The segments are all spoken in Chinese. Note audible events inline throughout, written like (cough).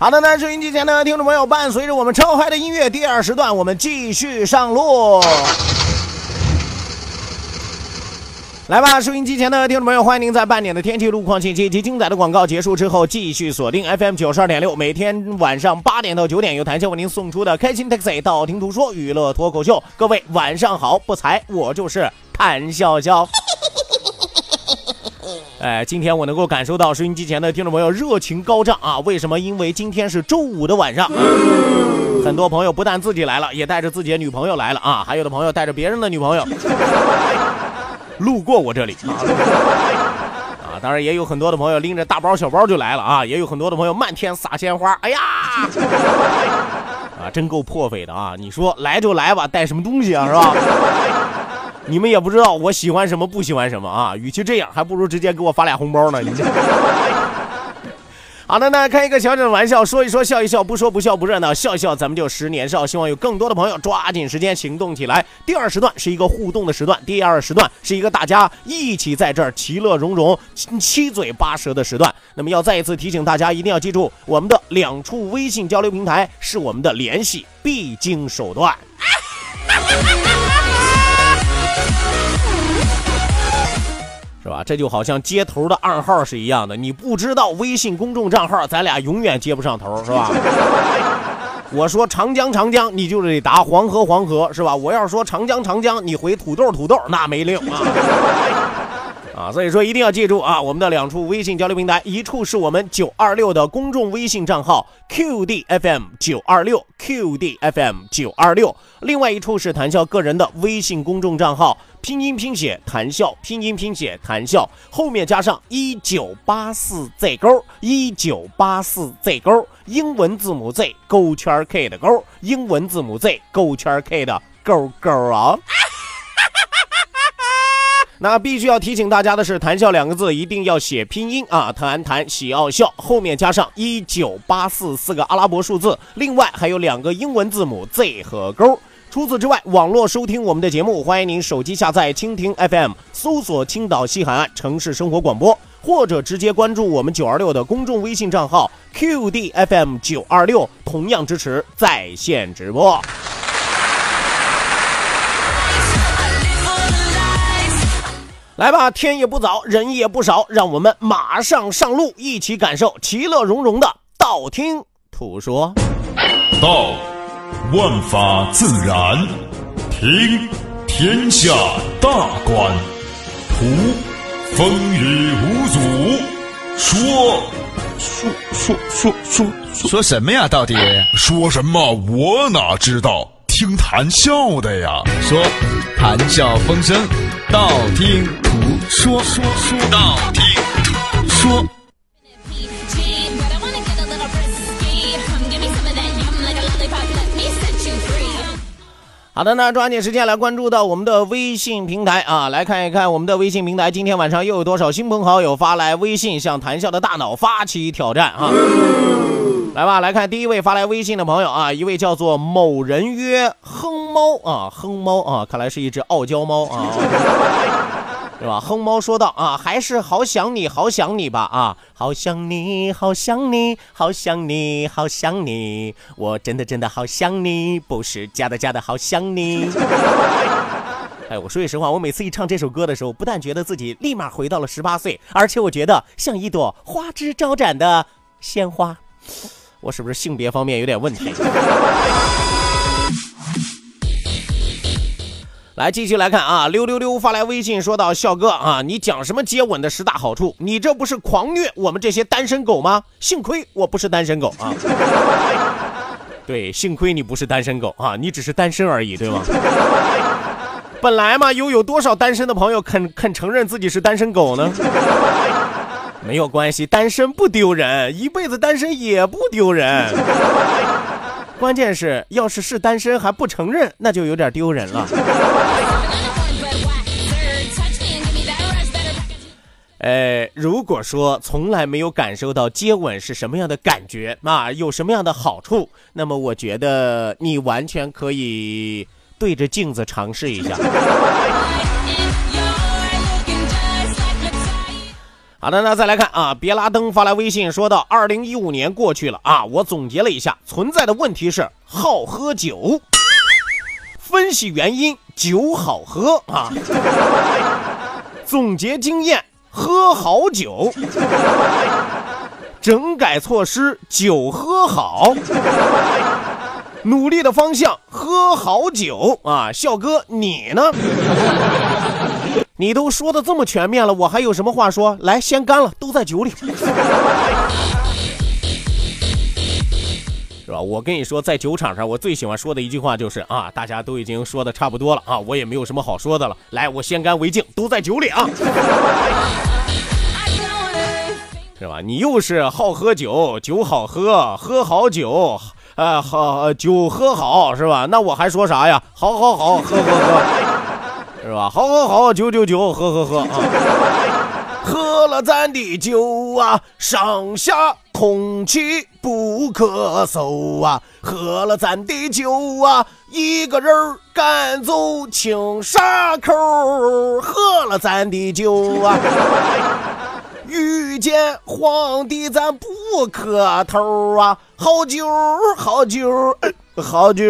好的，那收音机前的听众朋友，伴随着我们超嗨的音乐，第二时段我们继续上路。来吧，收音机前的听众朋友，欢迎您在半点的天气路况信息以及精彩的广告结束之后，继续锁定 FM 九十二点六，每天晚上八点到九点，由谭笑为您送出的开心 Taxi 道听途说娱乐脱口秀。各位晚上好，不才，我就是谭笑笑。哎，今天我能够感受到收音机前的听众朋友热情高涨啊！为什么？因为今天是周五的晚上，很多朋友不但自己来了，也带着自己的女朋友来了啊！还有的朋友带着别人的女朋友路过我这里 (laughs) 啊！当然也有很多的朋友拎着大包小包就来了啊！也有很多的朋友漫天撒鲜花，哎呀，(laughs) 啊，真够破费的啊！你说来就来吧，带什么东西啊？是吧？你们也不知道我喜欢什么不喜欢什么啊！与其这样，还不如直接给我发俩红包呢。你这。(laughs) 好的，那开一个小小的玩笑，说一说笑一笑，不说不笑不热闹，笑一笑咱们就十年少。希望有更多的朋友抓紧时间行动起来。第二时段是一个互动的时段，第二时段是一个大家一起在这儿其乐融融、七嘴八舌的时段。那么要再一次提醒大家，一定要记住，我们的两处微信交流平台是我们的联系必经手段。是吧？这就好像接头的暗号是一样的，你不知道微信公众账号，咱俩永远接不上头，是吧？(laughs) 我说长江长江，你就得答黄河黄河，是吧？我要是说长江长江，你回土豆土豆，那没令啊。啊，所以说一定要记住啊，我们的两处微信交流平台，一处是我们九二六的公众微信账号 QDFM 九二六 QDFM 九二六，另外一处是谈笑个人的微信公众账号，拼音拼写谈笑，拼音拼写谈笑，后面加上一九八四 Z 勾，一九八四 Z 勾，英文字母 Z 勾圈 K 的勾，英文字母 Z 勾圈 K 的勾勾啊。那必须要提醒大家的是，“谈笑”两个字一定要写拼音啊，谈谈喜傲笑，后面加上一九八四四个阿拉伯数字，另外还有两个英文字母 Z 和勾。除此之外，网络收听我们的节目，欢迎您手机下载蜻蜓 FM，搜索青岛西海岸城市生活广播，或者直接关注我们九二六的公众微信账号 QDFM 九二六，同样支持在线直播。来吧，天也不早，人也不少，让我们马上上路，一起感受其乐融融的道听途说。道，万法自然；听，天下大观；途，风雨无阻；说，说说说说说什么呀？到底说什么？我哪知道？听谈笑的呀。说，谈笑风生，道听途。说说说道听途说。好的，那抓紧时间来关注到我们的微信平台啊，来看一看我们的微信平台，今天晚上又有多少亲朋好友发来微信向谈笑的大脑发起挑战啊！来吧，来看第一位发来微信的朋友啊，一位叫做某人约哼猫啊，哼猫啊，看来是一只傲娇猫啊。是吧？哼猫说道啊，还是好想你，好想你吧啊，好想你，好想你，好想你，好想你，我真的真的好想你，不是假的假的好想你。(laughs) 哎，我说句实话，我每次一唱这首歌的时候，不但觉得自己立马回到了十八岁，而且我觉得像一朵花枝招展的鲜花。我是不是性别方面有点问题？来继续来看啊，溜溜溜发来微信说道：“笑哥啊，你讲什么接吻的十大好处？你这不是狂虐我们这些单身狗吗？幸亏我不是单身狗啊！(laughs) 对，幸亏你不是单身狗啊，你只是单身而已，对吗？(laughs) 本来嘛，又有多少单身的朋友肯肯承认自己是单身狗呢？(laughs) 没有关系，单身不丢人，一辈子单身也不丢人。”关键是，要是是单身还不承认，那就有点丢人了。呃，如果说从来没有感受到接吻是什么样的感觉啊，有什么样的好处，那么我觉得你完全可以对着镜子尝试一下。好的，那再来看啊，别拉登发来微信说到：二零一五年过去了啊，我总结了一下，存在的问题是好喝酒。分析原因，酒好喝啊。总结经验，喝好酒。整改措施，酒喝好。努力的方向，喝好酒啊。笑哥，你呢？你都说的这么全面了，我还有什么话说？来，先干了，都在酒里，(laughs) 是吧？我跟你说，在酒场上，我最喜欢说的一句话就是啊，大家都已经说的差不多了啊，我也没有什么好说的了。来，我先干为敬，都在酒里啊，(laughs) 是吧？你又是好喝酒，酒好喝，喝好酒，啊，好酒喝好，是吧？那我还说啥呀？好好好，喝喝喝。是吧？好，好，好，酒，酒，酒，喝，喝，喝啊！喝了咱的酒啊，上下空气不咳嗽啊！喝了咱的酒啊，一个人赶走青沙口。喝了咱的酒啊，遇见皇帝咱不磕头啊！好酒，好酒，好酒。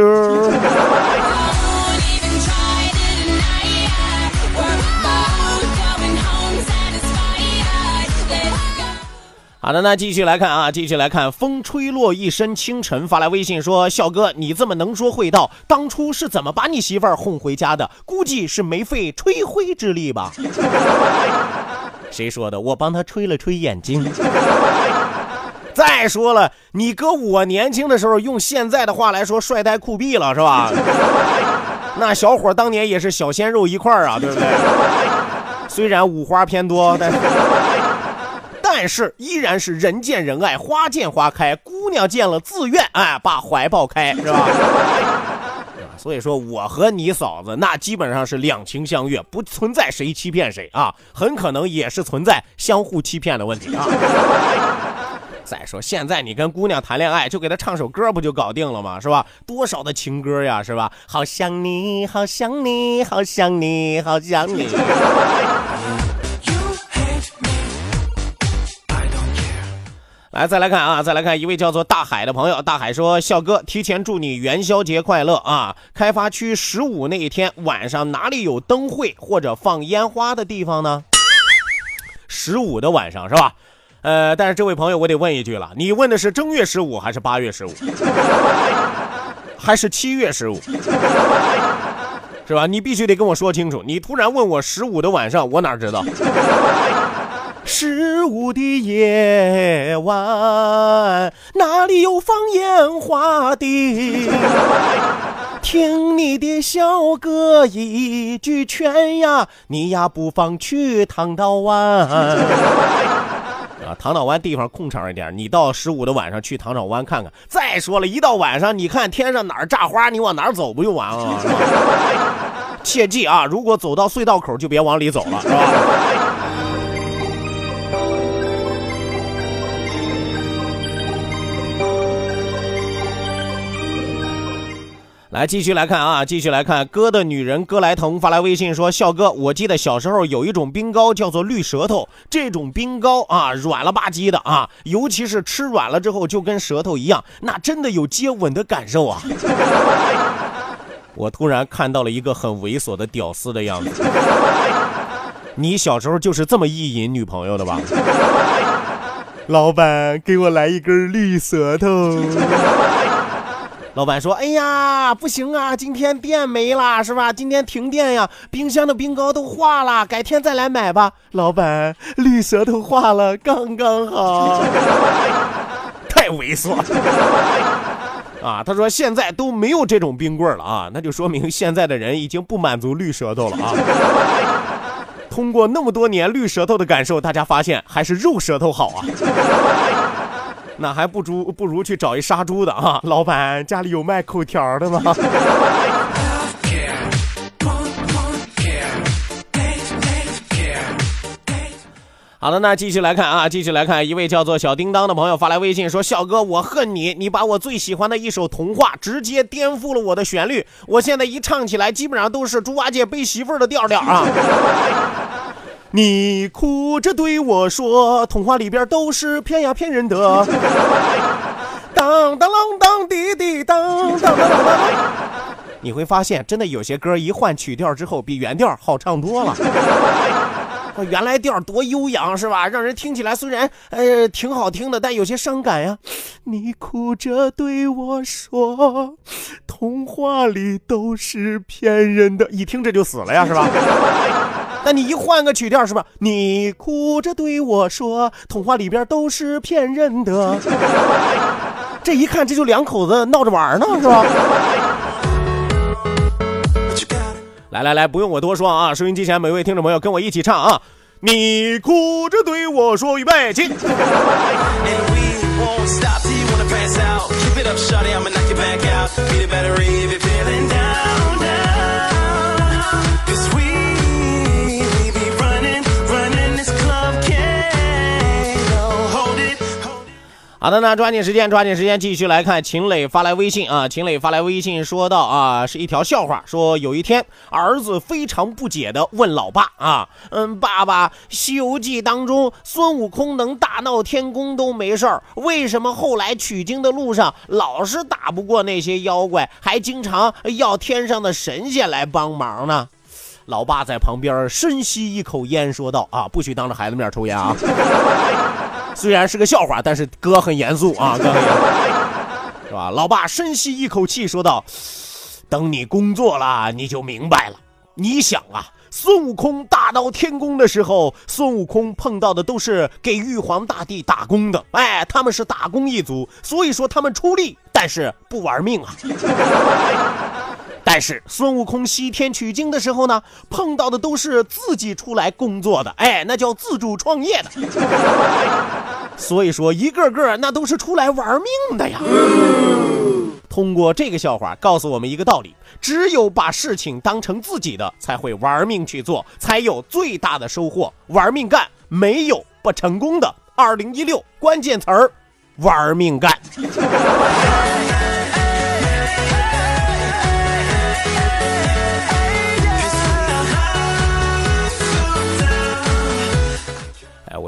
好的，那继续来看啊，继续来看，风吹落一身清晨发来微信说：“笑哥，你这么能说会道，当初是怎么把你媳妇儿哄回家的？估计是没费吹灰之力吧？”谁说的？我帮他吹了吹眼睛。再说了，你哥我年轻的时候，用现在的话来说，帅呆酷毙了，是吧？(laughs) 那小伙当年也是小鲜肉一块儿啊，对不对？虽然五花偏多，但是。但是依然是人见人爱，花见花开，姑娘见了自愿哎把怀抱开，是吧？(laughs) 所以说我和你嫂子那基本上是两情相悦，不存在谁欺骗谁啊，很可能也是存在相互欺骗的问题啊。(laughs) 再说现在你跟姑娘谈恋爱，就给她唱首歌不就搞定了吗？是吧？多少的情歌呀，是吧？好想你，好想你，好想你，好想你。来，再来看啊，再来看一位叫做大海的朋友。大海说：“笑哥，提前祝你元宵节快乐啊！开发区十五那一天晚上哪里有灯会或者放烟花的地方呢？十五的晚上是吧？呃，但是这位朋友，我得问一句了，你问的是正月十五还是八月十五，(laughs) 还是七月十五？是吧？你必须得跟我说清楚。你突然问我十五的晚上，我哪知道？”十五的夜晚，哪里有放烟花的？(laughs) 听你的小哥一句劝呀，你呀不妨去唐道湾。(laughs) 啊，唐岛湾地方空场一点，你到十五的晚上去唐岛湾看看。再说了，一到晚上，你看天上哪儿炸花，你往哪儿走不就完了吗？切记啊，如果走到隧道口，就别往里走了，是吧？来继续来看啊，继续来看哥的女人哥来疼发来微信说：笑哥，我记得小时候有一种冰糕叫做绿舌头，这种冰糕啊软了吧唧的啊，尤其是吃软了之后就跟舌头一样，那真的有接吻的感受啊。(laughs) 我突然看到了一个很猥琐的屌丝的样子。你小时候就是这么意淫女朋友的吧？老板，给我来一根绿舌头。老板说：“哎呀，不行啊，今天电没了，是吧？今天停电呀，冰箱的冰糕都化了，改天再来买吧。”老板，绿舌头化了，刚刚好。(laughs) 太猥琐了啊！他说现在都没有这种冰棍了啊，那就说明现在的人已经不满足绿舌头了啊。通过那么多年绿舌头的感受，大家发现还是肉舌头好啊。那还不如不如去找一杀猪的啊！老板家里有卖口条的吗？(laughs) 好的，那继续来看啊，继续来看一位叫做小叮当的朋友发来微信说：“笑哥，我恨你，你把我最喜欢的一首童话直接颠覆了我的旋律，我现在一唱起来，基本上都是猪八戒背媳妇儿的调调啊。”你哭着对我说：“童话里边都是骗呀骗人的。”当当啷当滴滴当当当当当。你会发现，真的有些歌一换曲调之后，比原调好唱多了。原来调多悠扬是吧？让人听起来虽然呃挺好听的，但有些伤感呀。你哭着对我说：“童话里都是骗人的。”一听这就死了呀，是吧？那你一换个曲调是吧？你哭着对我说，童话里边都是骗人的。(laughs) 这一看，这就两口子闹着玩呢，是吧？来来来，不用我多说啊！收音机前每位听众朋友，跟我一起唱啊！你哭着对我说，预备起。好的，那抓紧时间，抓紧时间，继续来看秦磊发来微信啊。秦磊发来微信说道啊，是一条笑话，说有一天儿子非常不解的问老爸啊，嗯，爸爸，《西游记》当中孙悟空能大闹天宫都没事儿，为什么后来取经的路上老是打不过那些妖怪，还经常要天上的神仙来帮忙呢？老爸在旁边深吸一口烟，说道啊，不许当着孩子面抽烟啊。虽然是个笑话，但是哥很严肃啊，哥很严肃，是吧？老爸深吸一口气，说道：“等你工作了，你就明白了。你想啊，孙悟空大闹天宫的时候，孙悟空碰到的都是给玉皇大帝打工的，哎，他们是打工一族，所以说他们出力，但是不玩命啊。”但是孙悟空西天取经的时候呢，碰到的都是自己出来工作的，哎，那叫自主创业的。(laughs) 所以说，一个个那都是出来玩命的呀。通过这个笑话，告诉我们一个道理：只有把事情当成自己的，才会玩命去做，才有最大的收获。玩命干，没有不成功的。二零一六关键词儿：玩命干。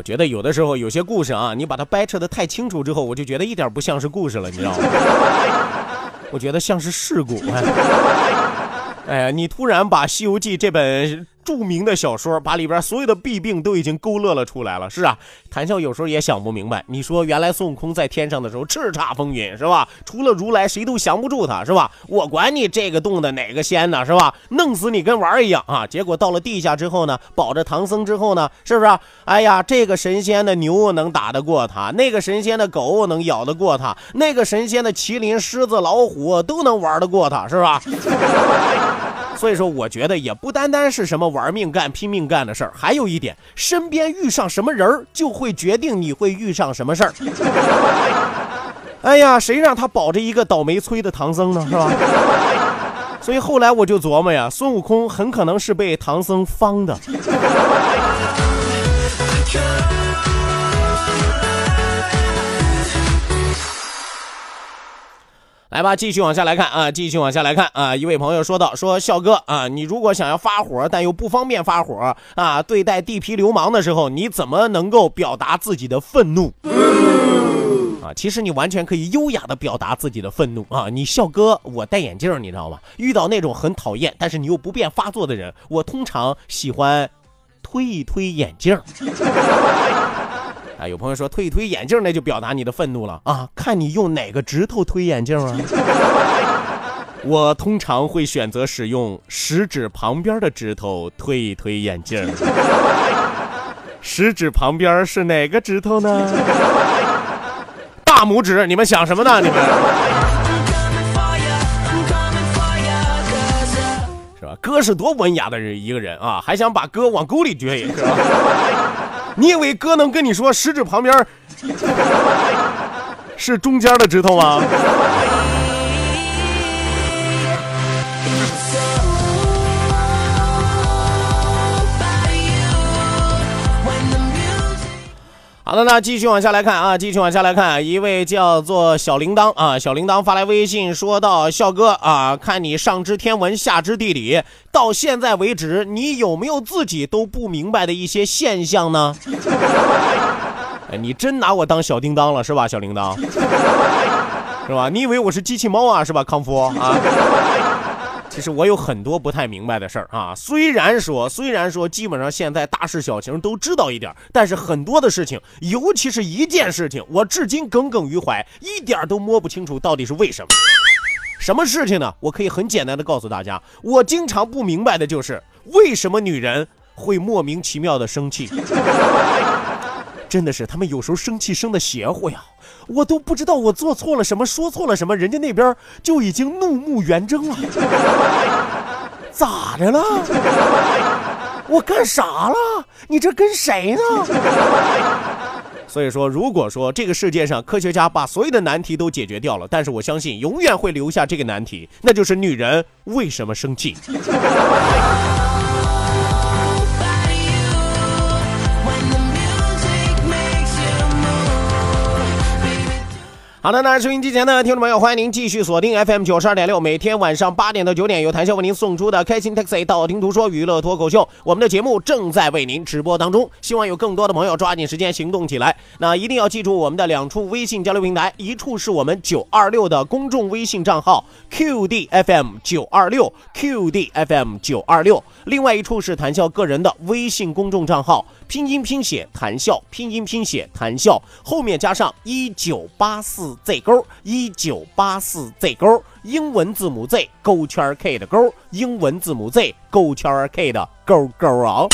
我觉得有的时候有些故事啊，你把它掰扯的太清楚之后，我就觉得一点不像是故事了，你知道吗？(laughs) 我觉得像是事故。哎呀，你突然把《西游记》这本。著名的小说把里边所有的弊病都已经勾勒了出来了，是啊，谈笑有时候也想不明白。你说原来孙悟空在天上的时候叱咤风云是吧？除了如来谁都降不住他是吧？我管你这个洞的哪个仙呢是吧？弄死你跟玩一样啊！结果到了地下之后呢，保着唐僧之后呢，是不是？哎呀，这个神仙的牛能打得过他，那个神仙的狗能咬得过他，那个神仙的麒麟、狮子、老虎都能玩得过他，是吧？(laughs) 所以说，我觉得也不单单是什么玩命干、拼命干的事儿，还有一点，身边遇上什么人儿，就会决定你会遇上什么事儿。(laughs) 哎呀，谁让他保着一个倒霉催的唐僧呢，是吧？(laughs) 所以后来我就琢磨呀，孙悟空很可能是被唐僧方的。来吧，继续往下来看啊，继续往下来看啊。一位朋友说道：“说笑哥啊，你如果想要发火，但又不方便发火啊，对待地痞流氓的时候，你怎么能够表达自己的愤怒？啊，其实你完全可以优雅的表达自己的愤怒啊。你笑哥，我戴眼镜，你知道吗？遇到那种很讨厌，但是你又不便发作的人，我通常喜欢推一推眼镜。”啊，有朋友说推一推眼镜，那就表达你的愤怒了啊！看你用哪个指头推眼镜啊？(laughs) 我通常会选择使用食指旁边的指头推一推眼镜。食指旁边是哪个指头呢？大拇指，你们想什么呢？你们是吧？哥是多文雅的人，一个人啊，还想把哥往沟里撅，是吧？你以为哥能跟你说食指旁边是中间的指头吗？好的，那继续往下来看啊，继续往下来看，一位叫做小铃铛啊，小铃铛发来微信说到：笑哥啊，看你上知天文下知地理，到现在为止，你有没有自己都不明白的一些现象呢？(laughs) 哎，你真拿我当小叮当了是吧，小铃铛？(laughs) 是吧？你以为我是机器猫啊是吧，康夫啊？其实我有很多不太明白的事儿啊，虽然说虽然说基本上现在大事小情都知道一点，但是很多的事情，尤其是一件事情，我至今耿耿于怀，一点都摸不清楚到底是为什么。什么事情呢？我可以很简单的告诉大家，我经常不明白的就是为什么女人会莫名其妙的生气。真的是，他们有时候生气生的邪乎呀，我都不知道我做错了什么，说错了什么，人家那边就已经怒目圆睁了。咋的了？我干啥了？你这跟谁呢？所以说，如果说这个世界上科学家把所有的难题都解决掉了，但是我相信永远会留下这个难题，那就是女人为什么生气。好的，那收音机前的听众朋友，欢迎您继续锁定 FM 九十二点六，每天晚上八点到九点，由谭笑为您送出的开心 Taxi 道听途说娱乐脱口秀。我们的节目正在为您直播当中，希望有更多的朋友抓紧时间行动起来。那一定要记住我们的两处微信交流平台，一处是我们九二六的公众微信账号 QDFM 九二六 QDFM 九二六，另外一处是谭笑个人的微信公众账号。拼音拼写谈笑，拼音拼写谈笑，后面加上一九八四 Z 勾，一九八四 Z 勾，英文字母 Z 勾圈 K 的勾，英文字母 Z 勾圈 K 的勾勾啊！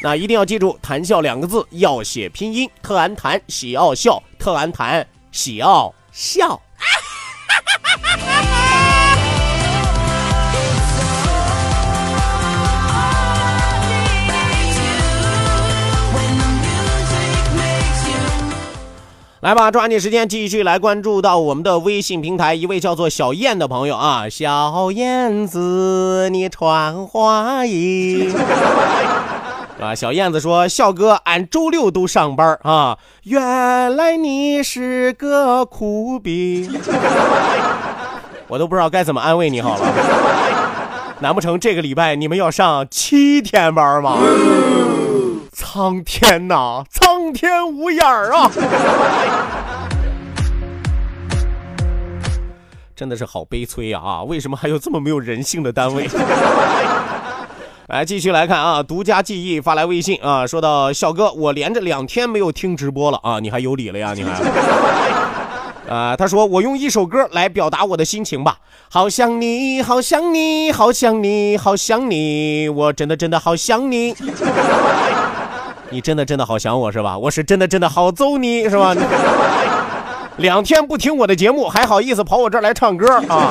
那一定要记住“谈笑”两个字要写拼音，特安谈喜奥笑，特安谈喜奥笑。(laughs) 来吧，抓紧时间继续来关注到我们的微信平台，一位叫做小燕的朋友啊，小燕子你穿花衣啊，(laughs) 小燕子说，笑哥，俺周六都上班啊，原来你是个苦逼，(laughs) 我都不知道该怎么安慰你好了，难不成这个礼拜你们要上七天班吗？苍天呐，苍天无眼儿啊！(laughs) 真的是好悲催啊！啊，为什么还有这么没有人性的单位？(laughs) 来，继续来看啊，独家记忆发来微信啊，说到小哥，我连着两天没有听直播了啊，你还有理了呀？你还？啊，他说我用一首歌来表达我的心情吧，好想你，好想你，好想你，好想你，我真的真的好想你。(laughs) 你真的真的好想我是吧？我是真的真的好揍你是吧？(laughs) 两天不听我的节目，还好意思跑我这儿来唱歌啊？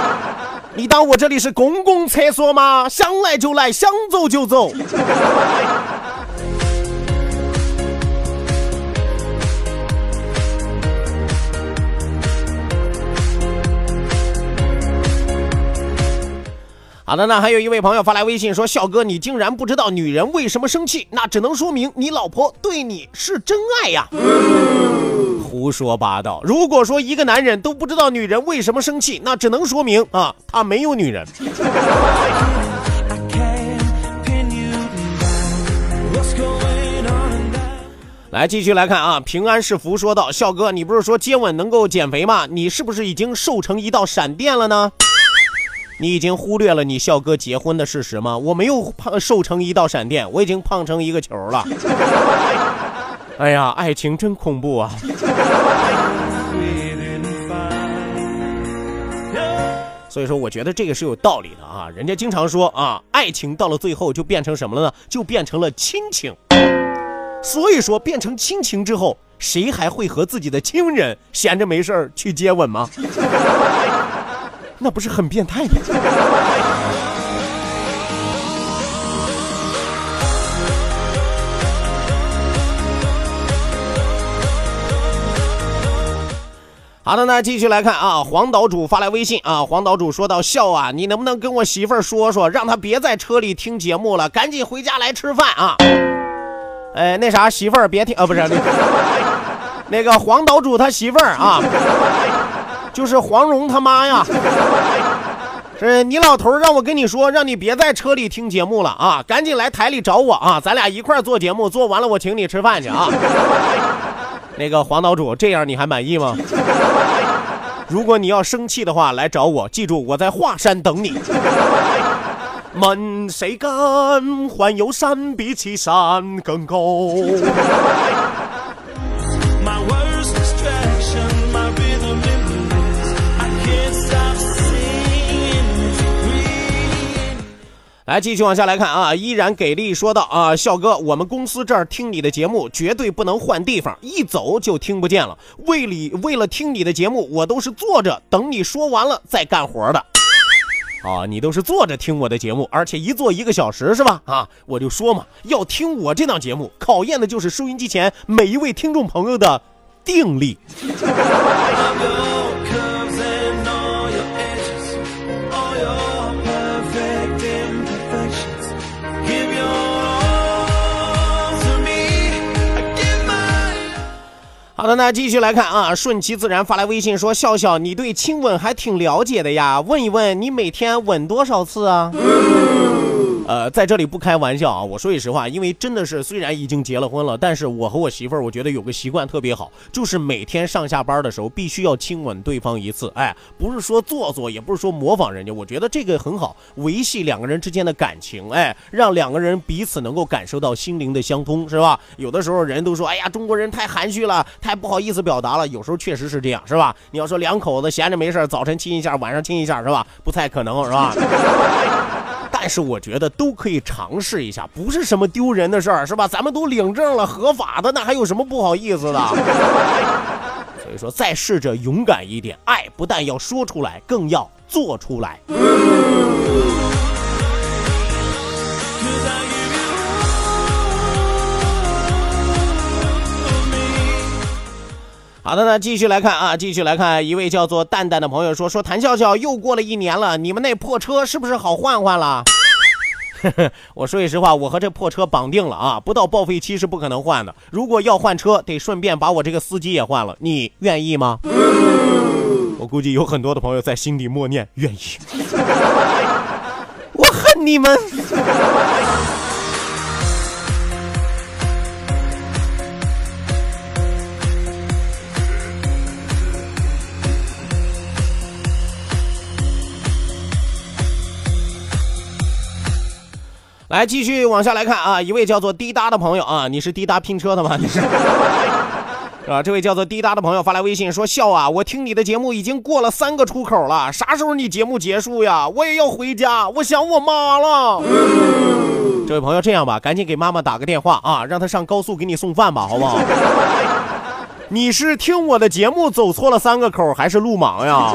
(laughs) 你当我这里是公共厕所吗？想来就来，想走就走。好的，那还有一位朋友发来微信说：“笑哥，你竟然不知道女人为什么生气？那只能说明你老婆对你是真爱呀！”胡说八道！如果说一个男人都不知道女人为什么生气，那只能说明啊，他没有女人。来，继续来看啊，平安是福说道：“笑哥，你不是说接吻能够减肥吗？你是不是已经瘦成一道闪电了呢？”你已经忽略了你笑哥结婚的事实吗？我没有胖瘦成一道闪电，我已经胖成一个球了。哎呀，爱情真恐怖啊！所以说，我觉得这个是有道理的啊。人家经常说啊，爱情到了最后就变成什么了呢？就变成了亲情。所以说，变成亲情之后，谁还会和自己的亲人闲着没事儿去接吻吗？那不是很变态吗？好的，那继续来看啊，黄岛主发来微信啊，黄岛主说到笑啊，你能不能跟我媳妇儿说说，让她别在车里听节目了，赶紧回家来吃饭啊！哎，那啥，媳妇儿别听啊，不是那个那个黄岛主他媳妇儿啊。就是黄蓉他妈呀，(laughs) 是你老头让我跟你说，让你别在车里听节目了啊，赶紧来台里找我啊，咱俩一块做节目，做完了我请你吃饭去啊。(laughs) 那个黄岛主，这样你还满意吗？(laughs) 如果你要生气的话，来找我，记住我在华山等你。问谁敢环游山比起山更高？来，继续往下来看啊！依然给力说道啊，笑哥，我们公司这儿听你的节目绝对不能换地方，一走就听不见了。为里为了听你的节目，我都是坐着等你说完了再干活的。啊，你都是坐着听我的节目，而且一坐一个小时是吧？啊，我就说嘛，要听我这档节目，考验的就是收音机前每一位听众朋友的定力。好的，那继续来看啊，顺其自然发来微信说：笑笑，你对亲吻还挺了解的呀，问一问你每天吻多少次啊？呃，在这里不开玩笑啊，我说句实话，因为真的是虽然已经结了婚了，但是我和我媳妇儿，我觉得有个习惯特别好，就是每天上下班的时候必须要亲吻对方一次。哎，不是说做作，也不是说模仿人家，我觉得这个很好，维系两个人之间的感情，哎，让两个人彼此能够感受到心灵的相通，是吧？有的时候人都说，哎呀，中国人太含蓄了，太不好意思表达了，有时候确实是这样，是吧？你要说两口子闲着没事早晨亲一下，晚上亲一下，是吧？不太可能，是吧？(laughs) 但是我觉得都可以尝试一下，不是什么丢人的事儿，是吧？咱们都领证了，合法的，那还有什么不好意思的？(laughs) 所以说，再试着勇敢一点，爱不但要说出来，更要做出来。好的，那继续来看啊，继续来看一位叫做蛋蛋的朋友说说谭笑笑又过了一年了，你们那破车是不是好换换了？(laughs) 我说句实话，我和这破车绑定了啊，不到报废期是不可能换的。如果要换车，得顺便把我这个司机也换了，你愿意吗？(laughs) 我估计有很多的朋友在心底默念愿意。(laughs) 我恨你们。来继续往下来看啊，一位叫做滴答的朋友啊，你是滴答拼车的吗？你是，是吧？这位叫做滴答的朋友发来微信说：笑啊，我听你的节目已经过了三个出口了，啥时候你节目结束呀？我也要回家，我想我妈了。这位朋友，这样吧，赶紧给妈妈打个电话啊，让她上高速给你送饭吧，好不好？(laughs) 你是听我的节目走错了三个口，还是路盲呀？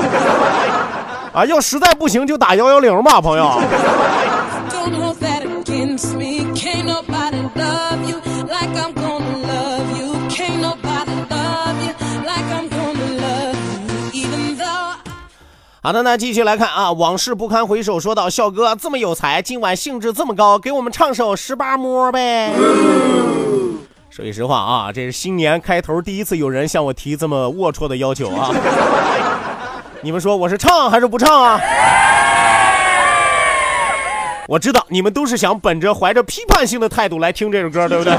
啊，要实在不行就打幺幺零吧，朋友。好的，那继续来看啊，往事不堪回首。说到笑哥这么有才，今晚兴致这么高，给我们唱首十八摸呗。说句实话啊，这是新年开头第一次有人向我提这么龌龊的要求啊。你们说我是唱还是不唱啊？我知道你们都是想本着怀着批判性的态度来听这首歌，(laughs) 对不对？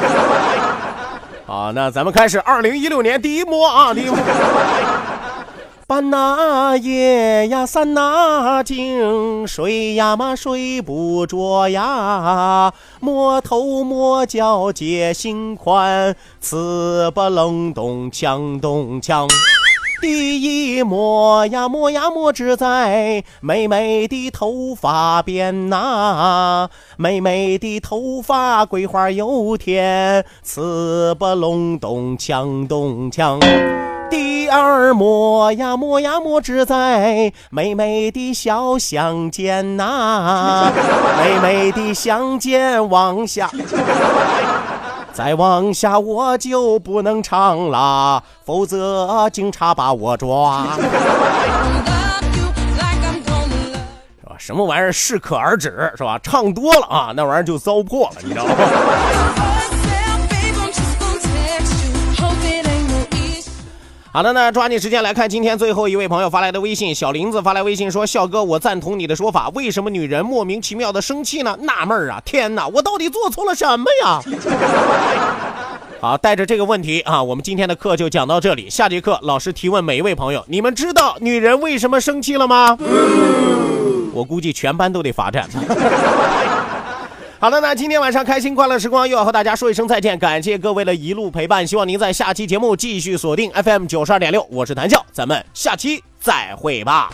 好，那咱们开始二零一六年第一摸啊，第一摸。半那夜呀，三那更，睡呀嘛睡不着呀，摸头摸脚解心宽，刺吧冷咚锵咚锵。第一摸呀摸呀摸只在妹妹的头发边呐，妹妹的头发桂花又甜，刺不隆咚锵咚锵。第二摸呀摸呀摸只在妹妹的小香肩呐，妹妹的香肩往下。再往下我就不能唱了，否则警察把我抓。是吧？什么玩意儿适可而止，是吧？唱多了啊，那玩意儿就糟粕了，你知道吗？好的，那抓紧时间来看今天最后一位朋友发来的微信，小林子发来微信说：“笑哥，我赞同你的说法，为什么女人莫名其妙的生气呢？纳闷儿啊！天哪，我到底做错了什么呀？” (laughs) 好，带着这个问题啊，我们今天的课就讲到这里。下节课老师提问每一位朋友：你们知道女人为什么生气了吗？我估计全班都得罚站。好的，那今天晚上开心快乐时光又要和大家说一声再见，感谢各位的一路陪伴，希望您在下期节目继续锁定 FM 九十二点六，我是谭笑，咱们下期再会吧。